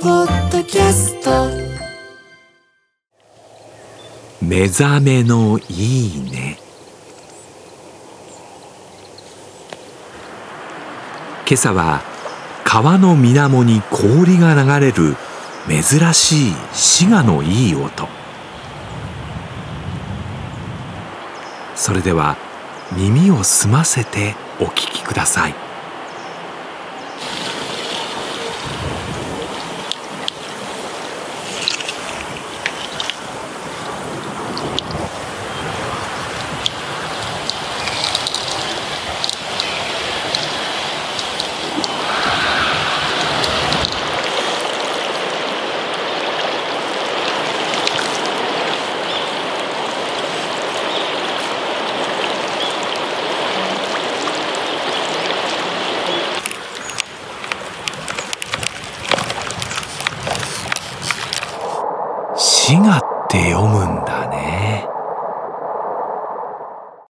ポッドキャスト。目覚めのいいね。今朝は川の水面に氷が流れる珍しい滋賀のいい音。それでは耳を澄ませてお聞きください。4月って読むんだね。